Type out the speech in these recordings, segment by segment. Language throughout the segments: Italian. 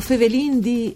O fevelin di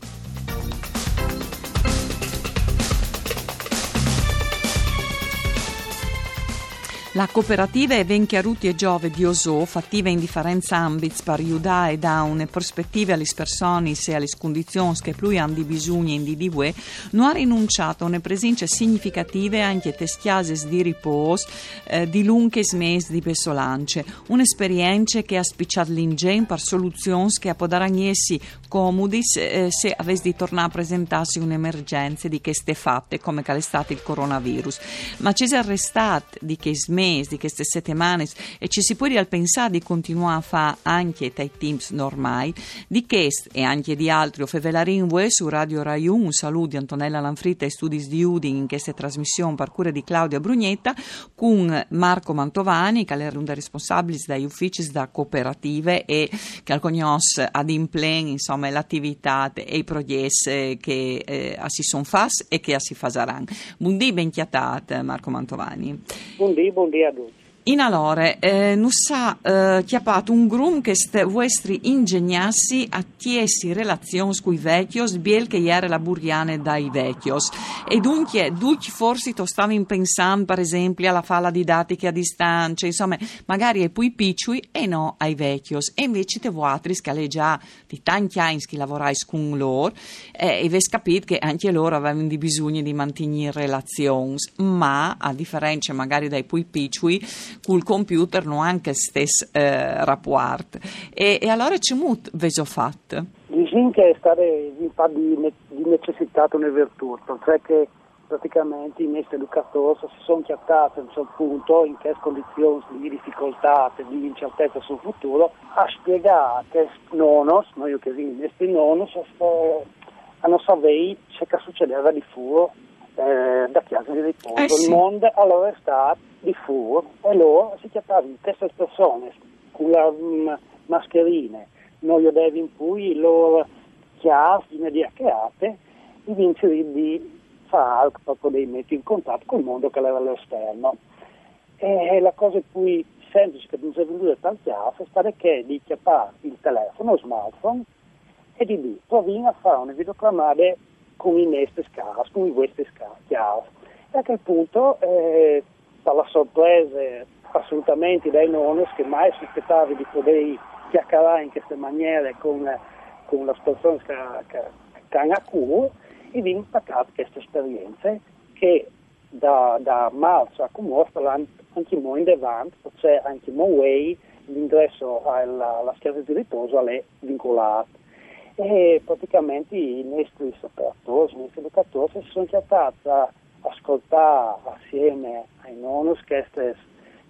La cooperativa è Venchiaruti e Giove di Osò, fattiva in differenza ambits per aiutare da una prospettiva alle persone e alle condizioni che più hanno bisogno in DDW, non ha rinunciato a una presenza significativa anche a testiases di riposo eh, di lunghe mesi di Pessolance, un'esperienza che ha spicciato l'ingen per soluzioni che a podaragnessi comodi eh, se avessi di tornare a presentarsi un'emergenza di queste fatte come che è stato il coronavirus. Ma ci si è arrestato di che mesi di queste settimane e ci si può pensare di continuare a fare anche dai teams normali di questo e anche di altri o fevelarin su Radio Rai 1 un saluto di Antonella Lanfritta e Studis di Udin in questa trasmissione per cura di Claudia Brugnetta con Marco Mantovani che è uno dei responsabili dagli uffici da cooperative e che conosce ad implen insomma l'attività e i progetti che eh, si sono fatti e che si faranno. Buondì ben chiatate Marco Mantovani. Buondì dia a tutti. In allora, eh, nos ha eh, chiappato un grum che ste vostri ingegnassi a tiesi relazioni con i vecchios, biel che ieri la buriane dai vecchios. E dunque, tutti forse stavi pensando, per esempio, alla falla didattica a distanza, insomma, magari ai pui piccoli e no ai vecchios. E invece te vuotri, che già di tanti anni che lavorai con loro, eh, e avete capito che anche loro avevano bisogno di mantenere relazioni, ma a differenza magari dai pui piccoli, col computer non anche stesso eh, rapport. E, e allora c'è molto veso fatto. Diciamo che è stata di, di necessità una virtù, cioè che praticamente i nostri educatori si sono chiattati a un certo punto in che condizioni di difficoltà, di incertezza sul futuro, a spiegare che nonos, noi che i nostri nonos, a non sapere che succedeva di furo eh, da chiesa di riposo. Eh sì. Il mondo allora è stato diffuso e loro si chiamavano queste persone con le um, mascherine, non gli devi in cui loro chiasi immediate e vincere di fare per poter mettere in contatto con il mondo che era all'esterno. E la cosa più semplice che è venuta tanti anni è stata che di chiappare il telefono, lo smartphone, e di lì provare a fare una videoclamata con i nostri scarsi, con i vostri scarsi. E a quel punto eh, dalla sorpresa assolutamente dai nonnos che mai sospettavi di poter chiacchierare in queste maniere con, con le persone che, che, che hanno a cuore e vi impaccato queste esperienze che da, da marzo a conoscere anche mo in davanti, cioè anche way l'ingresso alla, alla schiera di riposo è vincolato e praticamente i nostri operatori, i nostri educatori si sono chiamati a ascoltare assieme ai nonnos queste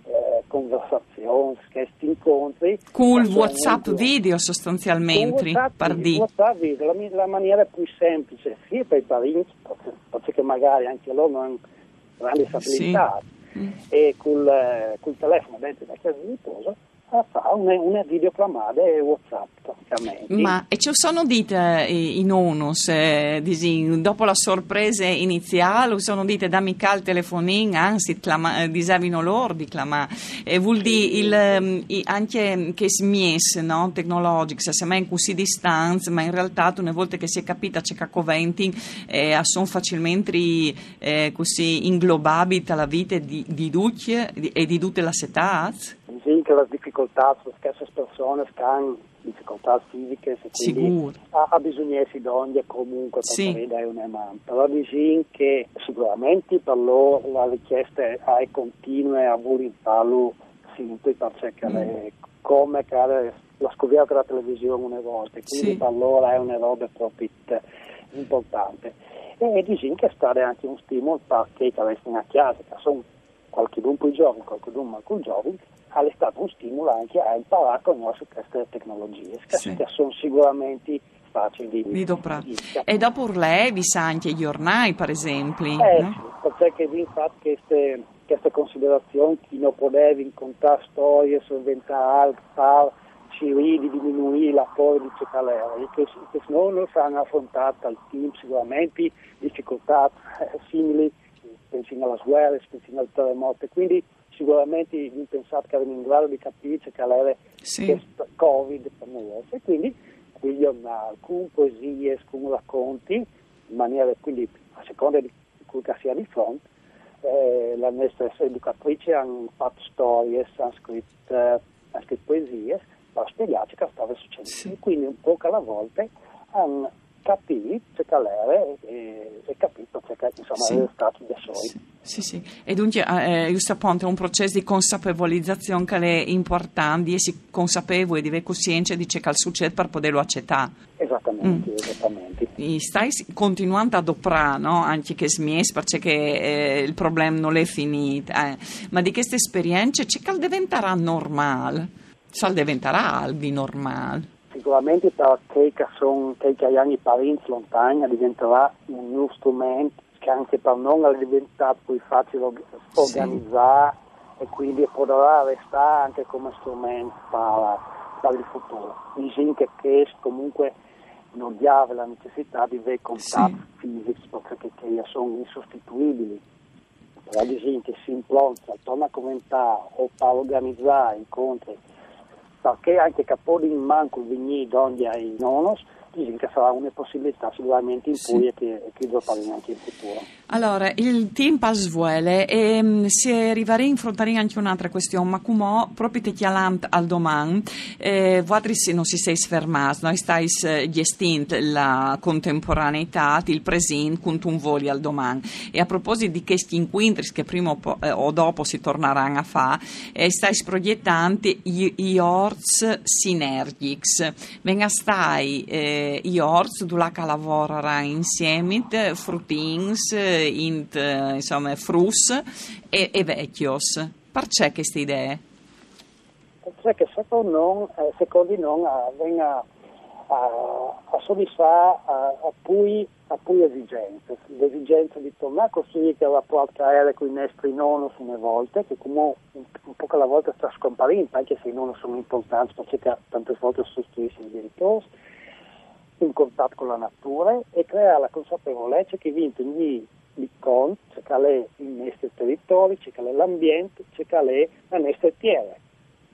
eh, conversazioni, questi incontri. Con il WhatsApp video. sostanzialmente, WhatsApp, il WhatsApp video, la, la, maniera più semplice, sia per i parenti, perché magari anche loro non hanno grandi stabilità, sì. e col, eh, col telefono dentro la casa di riposo, fa una, una videoclamata e Whatsapp praticamente. Ma e ci sono dite eh, in onus, eh, disin, dopo la sorpresa iniziale, sono dite dammi cal telefonin, anzi, clama, eh, disavino loro di clamare, e vuol dire il, ehm, anche che smies, no, tecnologici, se mai in così distanza, ma in realtà una volta che si è capita c'è che coventi, eh, sono facilmente eh, così inglobabili alla vita di, di tutti e di tutte le età? Sì, che le difficoltà, queste persone che hanno difficoltà fisiche, quindi ha, ha bisogno di donne comunque per sì. vedere una mano. Però diciamo che sicuramente per loro la richiesta è continua a voler farlo sempre perché mm. come la scoperta della televisione una volta, quindi sì. per loro è una roba proprio importante. E diciamo che è stato anche un stimolo perché che restano a casa, che sono qualche dunque giovane, qualche dunque giovane, è stato un stimolo anche a imparare a conoscere queste tecnologie, sì. che sono sicuramente facili di, di E dopo lei vi sa anche gli ornai, per esempio? Eh, no? sì, perché infatti queste, queste considerazioni, chi non poteva incontrare storie, solventare, fare, ci ridi, diminuire la paura di cioccolare, che, che non hanno affrontato al team sicuramente difficoltà eh, simili, pensiamo alla guerra, pensiamo al terremoto, quindi sicuramente pensate che erano in grado di capire che era sì. Covid per noi e quindi giornale, con poesie, con racconti, in maniera quindi a seconda di cui sia di fronte, eh, le nostre educatrici hanno fatto storie, hanno scritto, hanno scritto poesie per spiegarci cosa stava succedendo. Sì. Quindi un po' alla volta hanno capito che l'era e, e capito che insomma sì. è stato da soli. Sì. Sì, sì, e dunque eh, giusto appunto è un processo di consapevolizzazione che è importante, di essere consapevoli, di avere coscienza di ciò che succede per poterlo accettare. Esattamente, mm. esattamente. E stai continuando ad operare, no? anche che smies, perché eh, il problema non è finito, eh. ma di queste esperienze c'è che diventerà normale, se diventerà albi normale sicuramente per te che sono che anni parenti lontani diventerà un nuovo strumento che anche per noi è diventato più facile organizzare sì. e quindi potrà restare anche come strumento per, per il futuro. Diciamo che questo comunque non ha la necessità di avere contatti sì. fisici perché che sono insostituibili. Per esempio si implanta, torna a commentare o per organizzare incontri perché anche Capoli in manco vigni donde ai nonos dicono che sarà una possibilità sicuramente in sì. e che, che fare anche in futuro. Allora, il team pasvuele e um, si arriverà a affrontare anche un'altra questione, ma come proprio te chialant al domani, eh, voi non si sei sfermati, noi stai eh, gestendo la contemporaneità, il presente, con un voli al domani. E a proposito di questi incontri che prima o, eh, dopo si torneranno a fare, eh, stai proiettando i, i orts synergics. Venga stai eh, i orts, dove lavorerà insieme, fruttings, int, insomma, frus e, e vecchios. Perché queste idee? Perché secondo, non, eh, secondo noi eh, venga a, a soddisfare a, cui, a cui esigenze, l'esigenza di tornare a costruire la porta aerea con i nostri nonni una volta, che comunque un, un po' alla volta sta scomparendo, anche se i nonni sono importanti perché tante volte sostituiscono i genitori, in contatto con la natura e creare la consapevolezza che vinto gli che è il nostro territorio, c'è che è l'ambiente, che è la nostra terra,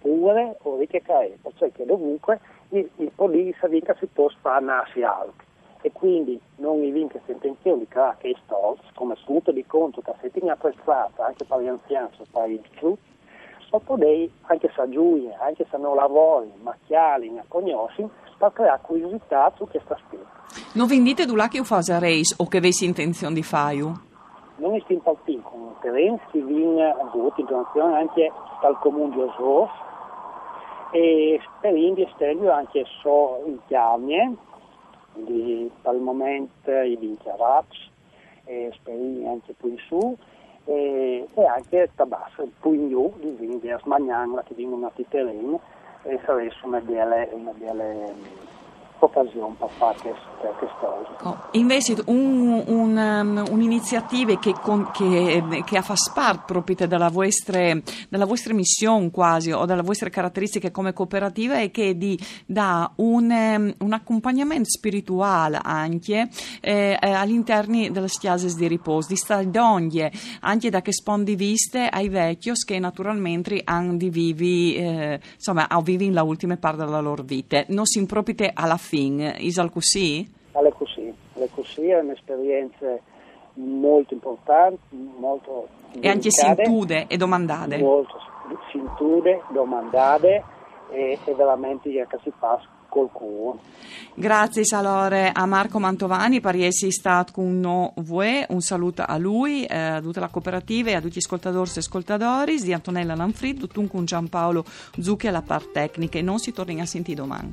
pure o che è, perché dovunque il, il police vinca si può sparnarsi altro e quindi non mi vinca questa intenzione di creare che stolz, come punto di conto che se tieni apprezzata anche per gli anziani, per i frutti, o potrei, anche se giuie, anche se non lavori, macchiali, ne conosci, per creare curiosità su questa spesa. Non vi dite du che fase reis o che avessi intenzione di fare? Noi stiamo partendo con Terenzi, che viene a in donazione anche dal comune di Osor e speriamo di estendere anche so in Chiarnie, di, per il momento i Vinchiarats, e speriamo anche più in su e, e anche Tabassa, più in giù, di Vinghia Smagnanla che vengono a Titerene e sarebbe una bella, una bella occasione per fare queste, queste cose. Invece un, un, um, un'iniziativa che, che, che fa parte proprio della vostra, della vostra missione quasi o delle vostre caratteristiche come cooperativa è che di, dà un, um, un accompagnamento spirituale anche eh, eh all'interno delle chiese di riposo, di stare anche da che spondi viste ai vecchi che naturalmente hanno di vivi, eh, insomma, vivi la ultima parte della loro vita. Non si impropite alla fine fin, Isal così? È così, è così, è un'esperienza molto importante, molto E anche sintude e domandate? Molto sintude, domandate e, e veramente che si fa col cuore. Grazie Salore a Marco Mantovani essere stato con noi. Un saluto a lui, eh, a tutta la cooperativa e a tutti gli ascoltatori e ascoltatori di Antonella Lanfrid, tutto con Giampaolo Zucchi alla parte tecnica e non si torna a sentire domani.